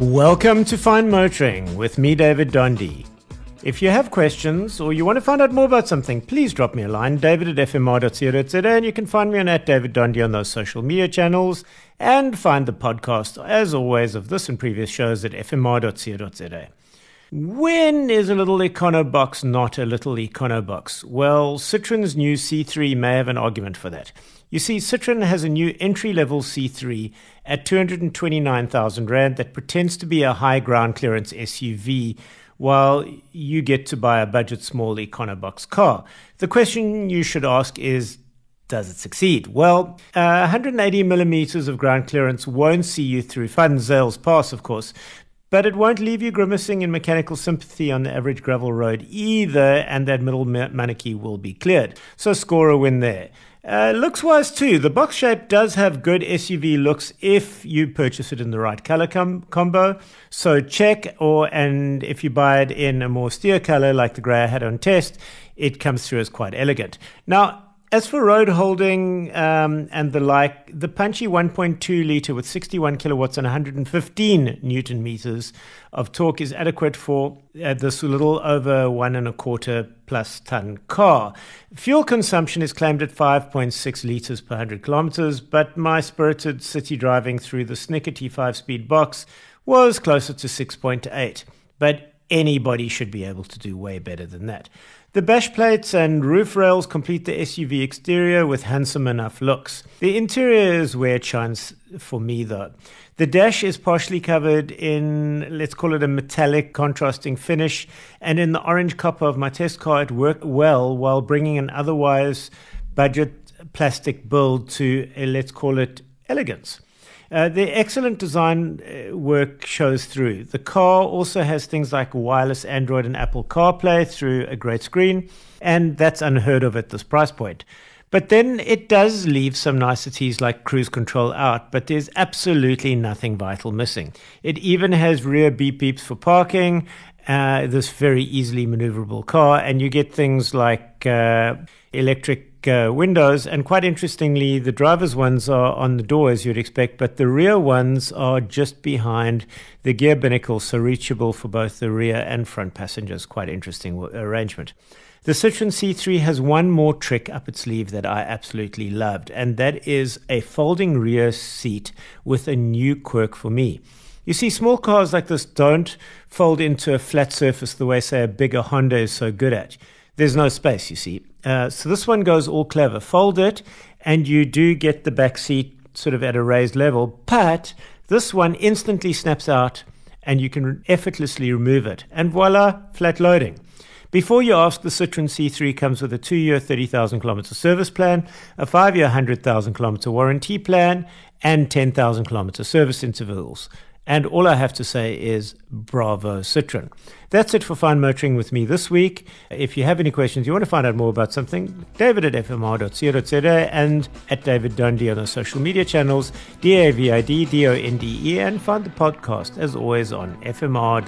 Welcome to Fine Motoring with me, David Donde. If you have questions or you want to find out more about something, please drop me a line, david at fmr.co.za, and you can find me on at David Donde on those social media channels, and find the podcast, as always, of this and previous shows at fmr.co.za. When is a little Econobox not a little Econobox? Well, Citroen's new C3 may have an argument for that. You see, Citroen has a new entry level C3 at 229,000 Rand that pretends to be a high ground clearance SUV, while you get to buy a budget small Econobox car. The question you should ask is does it succeed? Well, uh, 180 millimeters of ground clearance won't see you through Van Zyls Pass, of course, but it won't leave you grimacing in mechanical sympathy on the average gravel road either, and that middle mannetjie will be cleared. So score a win there. Uh, looks wise too. The box shape does have good SUV looks if you purchase it in the right color com- combo. So check, or and if you buy it in a more steer color like the gray I had on test, it comes through as quite elegant. Now as for road holding um, and the like, the punchy 1.2 liter with 61 kilowatts and 115 newton meters of torque is adequate for uh, this little over one and a quarter plus ton car. Fuel consumption is claimed at 5.6 liters per 100 kilometers, but my spirited city driving through the Snicker T5 speed box was closer to 6.8. But anybody should be able to do way better than that. The bash plates and roof rails complete the SUV exterior with handsome enough looks. The interior is where it shines for me though. The dash is partially covered in, let's call it a metallic contrasting finish, and in the orange copper of my test car, it worked well while bringing an otherwise budget plastic build to, a, let's call it, elegance. Uh, the excellent design uh, work shows through. The car also has things like wireless Android and Apple CarPlay through a great screen, and that's unheard of at this price point. But then it does leave some niceties like cruise control out, but there's absolutely nothing vital missing. It even has rear beep beeps for parking, uh, this very easily maneuverable car, and you get things like uh, electric uh, windows, and quite interestingly, the driver's ones are on the door as you'd expect, but the rear ones are just behind the gear binnacle, so reachable for both the rear and front passengers. Quite interesting arrangement. The Citroen C3 has one more trick up its sleeve that I absolutely loved, and that is a folding rear seat with a new quirk for me. You see, small cars like this don't fold into a flat surface the way, say, a bigger Honda is so good at. There's no space, you see. Uh, so this one goes all clever. Fold it, and you do get the back seat sort of at a raised level. But this one instantly snaps out, and you can effortlessly remove it. And voila, flat loading. Before you ask, the Citroen C3 comes with a two year, 30,000 kilometer service plan, a five year, 100,000 kilometer warranty plan, and 10,000 kilometer service intervals. And all I have to say is bravo, Citroen. That's it for Fine Motoring with me this week. If you have any questions, you want to find out more about something, david at fmr.co.za and at David Donde on our social media channels, D-A-V-I-D, D-O-N-D-E, and find the podcast, as always, on fmr.co.za.